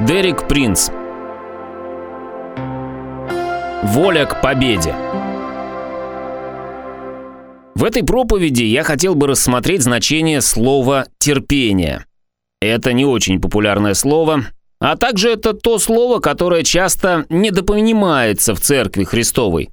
Дерек Принц. Воля к победе. В этой проповеди я хотел бы рассмотреть значение слова «терпение». Это не очень популярное слово, а также это то слово, которое часто недопонимается в Церкви Христовой.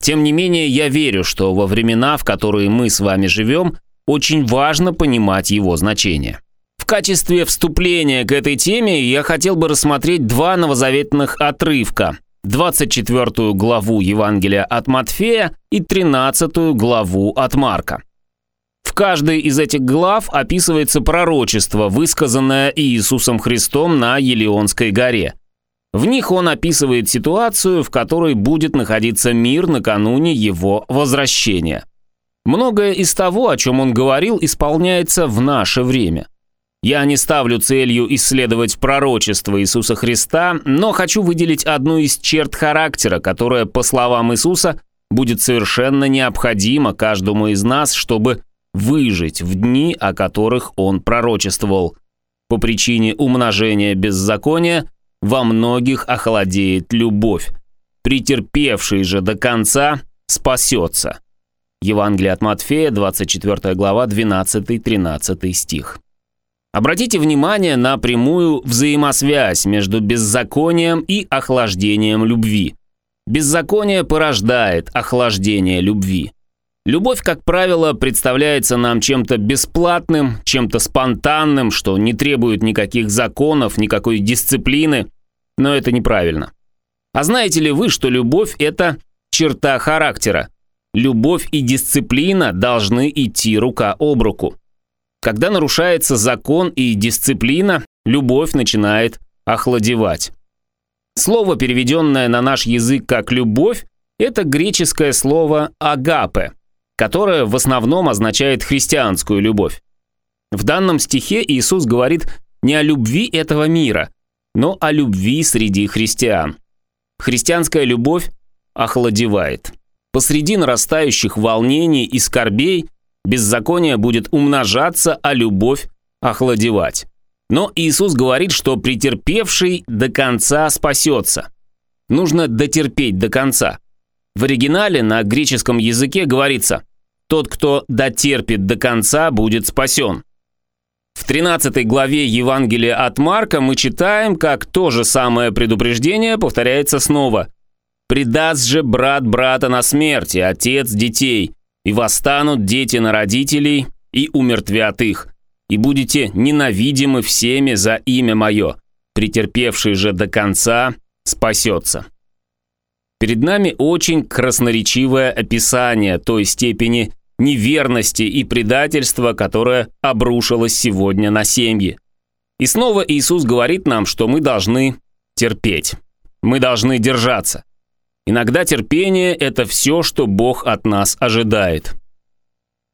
Тем не менее, я верю, что во времена, в которые мы с вами живем, очень важно понимать его значение. В качестве вступления к этой теме я хотел бы рассмотреть два новозаветных отрывка. 24 главу Евангелия от Матфея и 13 главу от Марка. В каждой из этих глав описывается пророчество, высказанное Иисусом Христом на Елеонской горе. В них он описывает ситуацию, в которой будет находиться мир накануне его возвращения. Многое из того, о чем он говорил, исполняется в наше время. Я не ставлю целью исследовать пророчество Иисуса Христа, но хочу выделить одну из черт характера, которая, по словам Иисуса, будет совершенно необходима каждому из нас, чтобы выжить в дни, о которых он пророчествовал. По причине умножения беззакония во многих охладеет любовь. Претерпевший же до конца спасется. Евангелие от Матфея, 24 глава, 12-13 стих. Обратите внимание на прямую взаимосвязь между беззаконием и охлаждением любви. Беззаконие порождает охлаждение любви. Любовь, как правило, представляется нам чем-то бесплатным, чем-то спонтанным, что не требует никаких законов, никакой дисциплины, но это неправильно. А знаете ли вы, что любовь – это черта характера? Любовь и дисциплина должны идти рука об руку. Когда нарушается закон и дисциплина, любовь начинает охладевать. Слово, переведенное на наш язык как «любовь», это греческое слово «агапе», которое в основном означает христианскую любовь. В данном стихе Иисус говорит не о любви этого мира, но о любви среди христиан. Христианская любовь охладевает. Посреди нарастающих волнений и скорбей беззаконие будет умножаться, а любовь охладевать. Но Иисус говорит, что претерпевший до конца спасется. Нужно дотерпеть до конца. В оригинале на греческом языке говорится «Тот, кто дотерпит до конца, будет спасен». В 13 главе Евангелия от Марка мы читаем, как то же самое предупреждение повторяется снова. «Предаст же брат брата на смерти, отец детей, и восстанут дети на родителей, и умертвят их, и будете ненавидимы всеми за имя мое, претерпевший же до конца спасется». Перед нами очень красноречивое описание той степени неверности и предательства, которое обрушилось сегодня на семьи. И снова Иисус говорит нам, что мы должны терпеть. Мы должны держаться. Иногда терпение – это все, что Бог от нас ожидает.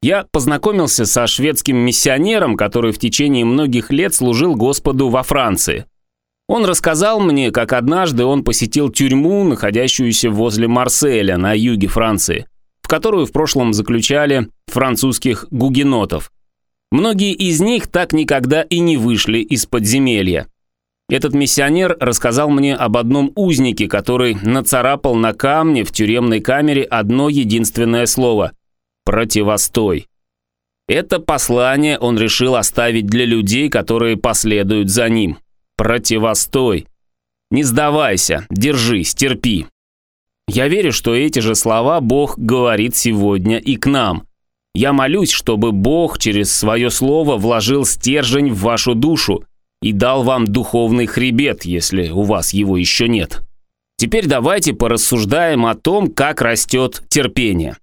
Я познакомился со шведским миссионером, который в течение многих лет служил Господу во Франции. Он рассказал мне, как однажды он посетил тюрьму, находящуюся возле Марселя на юге Франции, в которую в прошлом заключали французских гугенотов. Многие из них так никогда и не вышли из подземелья. Этот миссионер рассказал мне об одном узнике, который нацарапал на камне в тюремной камере одно единственное слово – «противостой». Это послание он решил оставить для людей, которые последуют за ним. «Противостой». Не сдавайся, держись, терпи. Я верю, что эти же слова Бог говорит сегодня и к нам. Я молюсь, чтобы Бог через свое слово вложил стержень в вашу душу, и дал вам духовный хребет, если у вас его еще нет. Теперь давайте порассуждаем о том, как растет терпение.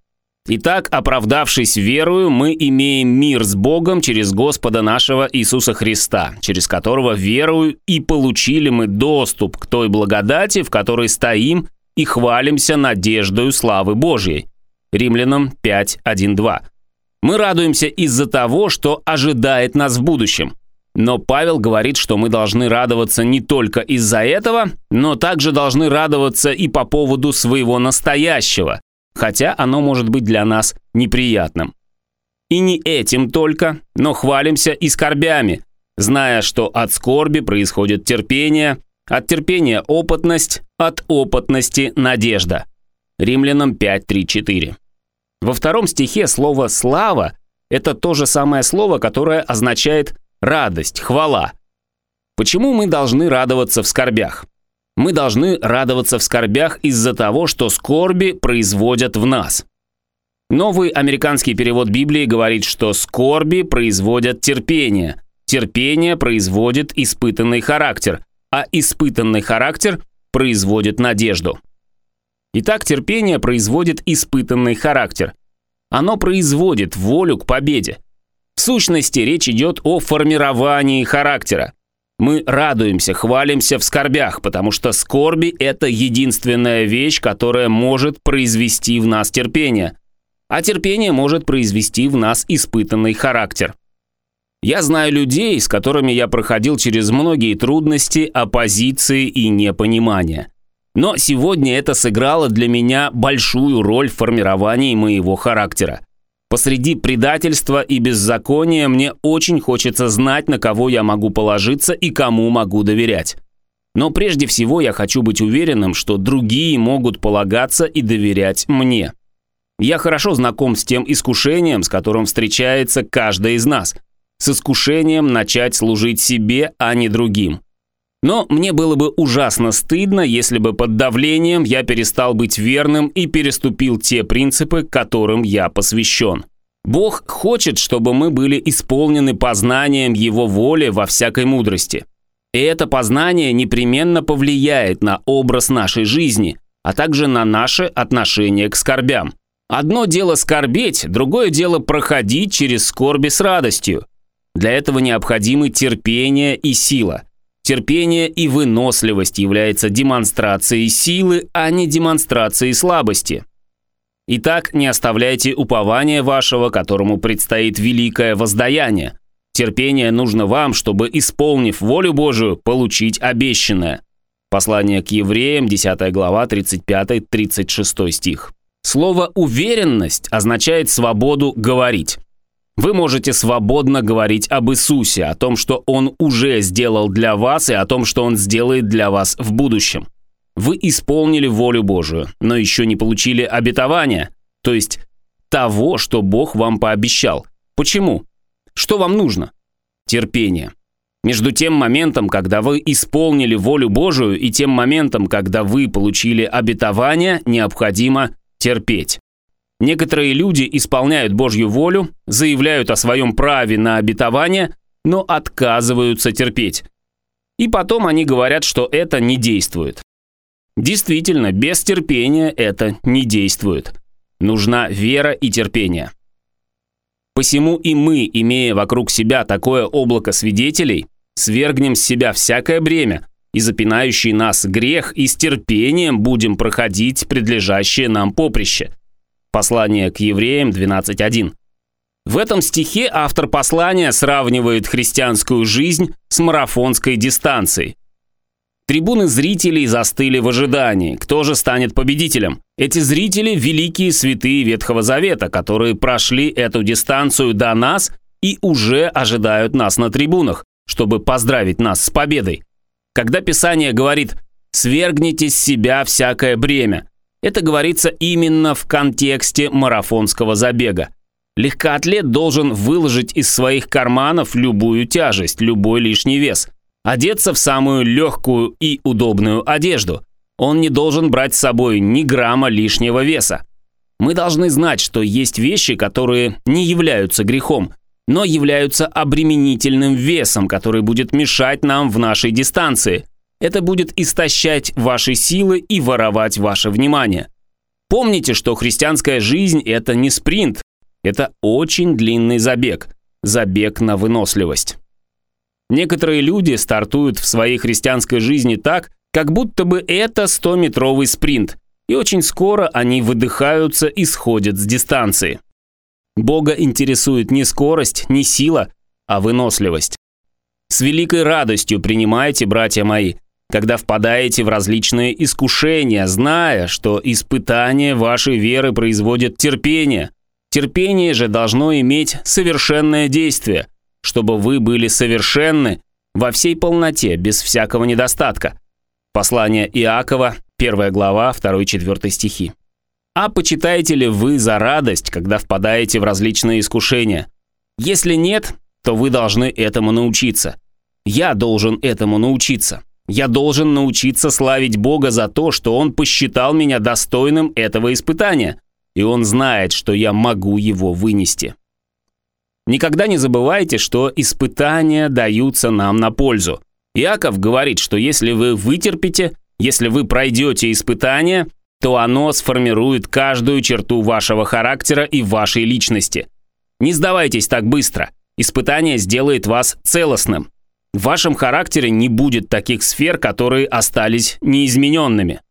Итак, оправдавшись верою, мы имеем мир с Богом через Господа нашего Иисуса Христа, через которого верою и получили мы доступ к той благодати, в которой стоим и хвалимся надеждою славы Божьей. Римлянам 5, 1, 2. Мы радуемся из-за того, что ожидает нас в будущем. Но Павел говорит, что мы должны радоваться не только из-за этого, но также должны радоваться и по поводу своего настоящего, хотя оно может быть для нас неприятным. И не этим только, но хвалимся и скорбями, зная, что от скорби происходит терпение, От терпения опытность, от опытности надежда. Римлянам 5, 3, 4. Во втором стихе слово «слава» – это то же самое слово, которое означает радость, хвала. Почему мы должны радоваться в скорбях? Мы должны радоваться в скорбях из-за того, что скорби производят в нас. Новый американский перевод Библии говорит, что скорби производят терпение, терпение производит испытанный характер, а испытанный характер производит надежду. Итак, терпение производит испытанный характер. Оно производит волю к победе. В сущности, речь идет о формировании характера. Мы радуемся, хвалимся в скорбях, потому что скорби – это единственная вещь, которая может произвести в нас терпение. А терпение может произвести в нас испытанный характер. Я знаю людей, с которыми я проходил через многие трудности, оппозиции и непонимания. Но сегодня это сыграло для меня большую роль в формировании моего характера. Посреди предательства и беззакония мне очень хочется знать, на кого я могу положиться и кому могу доверять. Но прежде всего я хочу быть уверенным, что другие могут полагаться и доверять мне. Я хорошо знаком с тем искушением, с которым встречается каждый из нас. С искушением начать служить себе, а не другим. Но мне было бы ужасно стыдно, если бы под давлением я перестал быть верным и переступил те принципы, которым я посвящен. Бог хочет, чтобы мы были исполнены познанием Его воли во всякой мудрости. И это познание непременно повлияет на образ нашей жизни, а также на наше отношение к скорбям. Одно дело скорбеть, другое дело проходить через скорби с радостью. Для этого необходимы терпение и сила. Терпение и выносливость являются демонстрацией силы, а не демонстрацией слабости. Итак, не оставляйте упования вашего, которому предстоит великое воздаяние. Терпение нужно вам, чтобы, исполнив волю Божию, получить обещанное. Послание к евреям, 10 глава, 35-36 стих. Слово «уверенность» означает свободу говорить. Вы можете свободно говорить об Иисусе, о том, что Он уже сделал для вас и о том, что Он сделает для вас в будущем. Вы исполнили волю Божию, но еще не получили обетования, то есть того, что Бог вам пообещал. Почему? Что вам нужно? Терпение. Между тем моментом, когда вы исполнили волю Божию, и тем моментом, когда вы получили обетование, необходимо терпеть. Некоторые люди исполняют Божью волю, заявляют о своем праве на обетование, но отказываются терпеть. И потом они говорят, что это не действует. Действительно, без терпения это не действует. Нужна вера и терпение. Посему и мы, имея вокруг себя такое облако свидетелей, свергнем с себя всякое бремя и запинающий нас грех и с терпением будем проходить предлежащее нам поприще – Послание к евреям 12.1. В этом стихе автор послания сравнивает христианскую жизнь с марафонской дистанцией. Трибуны зрителей застыли в ожидании. Кто же станет победителем? Эти зрители – великие святые Ветхого Завета, которые прошли эту дистанцию до нас и уже ожидают нас на трибунах, чтобы поздравить нас с победой. Когда Писание говорит «свергните с себя всякое бремя», это говорится именно в контексте марафонского забега. Легкоатлет должен выложить из своих карманов любую тяжесть, любой лишний вес, одеться в самую легкую и удобную одежду. Он не должен брать с собой ни грамма лишнего веса. Мы должны знать, что есть вещи, которые не являются грехом, но являются обременительным весом, который будет мешать нам в нашей дистанции – это будет истощать ваши силы и воровать ваше внимание. Помните, что христианская жизнь – это не спринт, это очень длинный забег, забег на выносливость. Некоторые люди стартуют в своей христианской жизни так, как будто бы это 100-метровый спринт, и очень скоро они выдыхаются и сходят с дистанции. Бога интересует не скорость, не сила, а выносливость. С великой радостью принимайте, братья мои, когда впадаете в различные искушения, зная, что испытание вашей веры производит терпение. Терпение же должно иметь совершенное действие, чтобы вы были совершенны во всей полноте, без всякого недостатка. Послание Иакова, 1 глава, 2-4 стихи. А почитаете ли вы за радость, когда впадаете в различные искушения? Если нет, то вы должны этому научиться. Я должен этому научиться. Я должен научиться славить Бога за то, что Он посчитал меня достойным этого испытания, и Он знает, что я могу его вынести. Никогда не забывайте, что испытания даются нам на пользу. Иаков говорит, что если вы вытерпите, если вы пройдете испытание, то оно сформирует каждую черту вашего характера и вашей личности. Не сдавайтесь так быстро. Испытание сделает вас целостным. В вашем характере не будет таких сфер, которые остались неизмененными.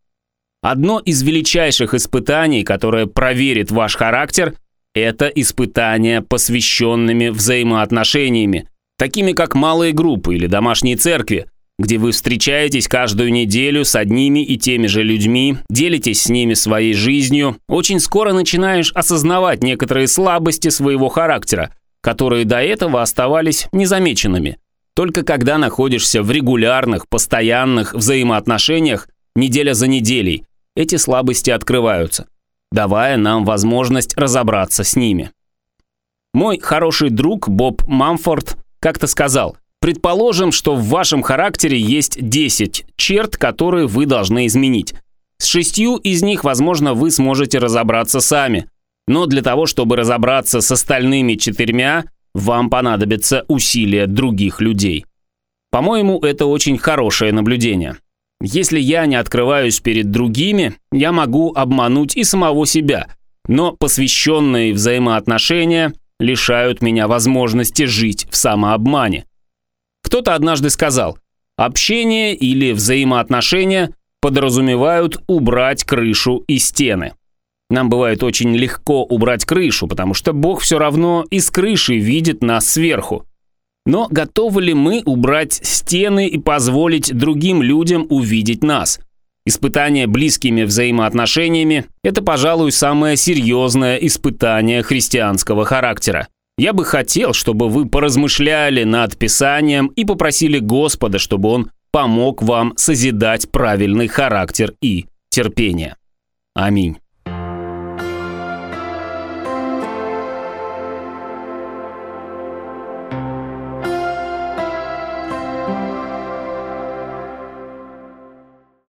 Одно из величайших испытаний, которое проверит ваш характер, это испытания посвященными взаимоотношениями, такими как малые группы или домашние церкви, где вы встречаетесь каждую неделю с одними и теми же людьми, делитесь с ними своей жизнью, очень скоро начинаешь осознавать некоторые слабости своего характера, которые до этого оставались незамеченными. Только когда находишься в регулярных, постоянных взаимоотношениях, неделя за неделей, эти слабости открываются, давая нам возможность разобраться с ними. Мой хороший друг Боб Мамфорд как-то сказал, предположим, что в вашем характере есть 10 черт, которые вы должны изменить. С шестью из них, возможно, вы сможете разобраться сами. Но для того, чтобы разобраться с остальными четырьмя, вам понадобятся усилия других людей. По-моему, это очень хорошее наблюдение. Если я не открываюсь перед другими, я могу обмануть и самого себя, но посвященные взаимоотношения лишают меня возможности жить в самообмане. Кто-то однажды сказал, общение или взаимоотношения подразумевают убрать крышу и стены. Нам бывает очень легко убрать крышу, потому что Бог все равно из крыши видит нас сверху. Но готовы ли мы убрать стены и позволить другим людям увидеть нас? Испытание близкими взаимоотношениями – это, пожалуй, самое серьезное испытание христианского характера. Я бы хотел, чтобы вы поразмышляли над Писанием и попросили Господа, чтобы Он помог вам созидать правильный характер и терпение. Аминь.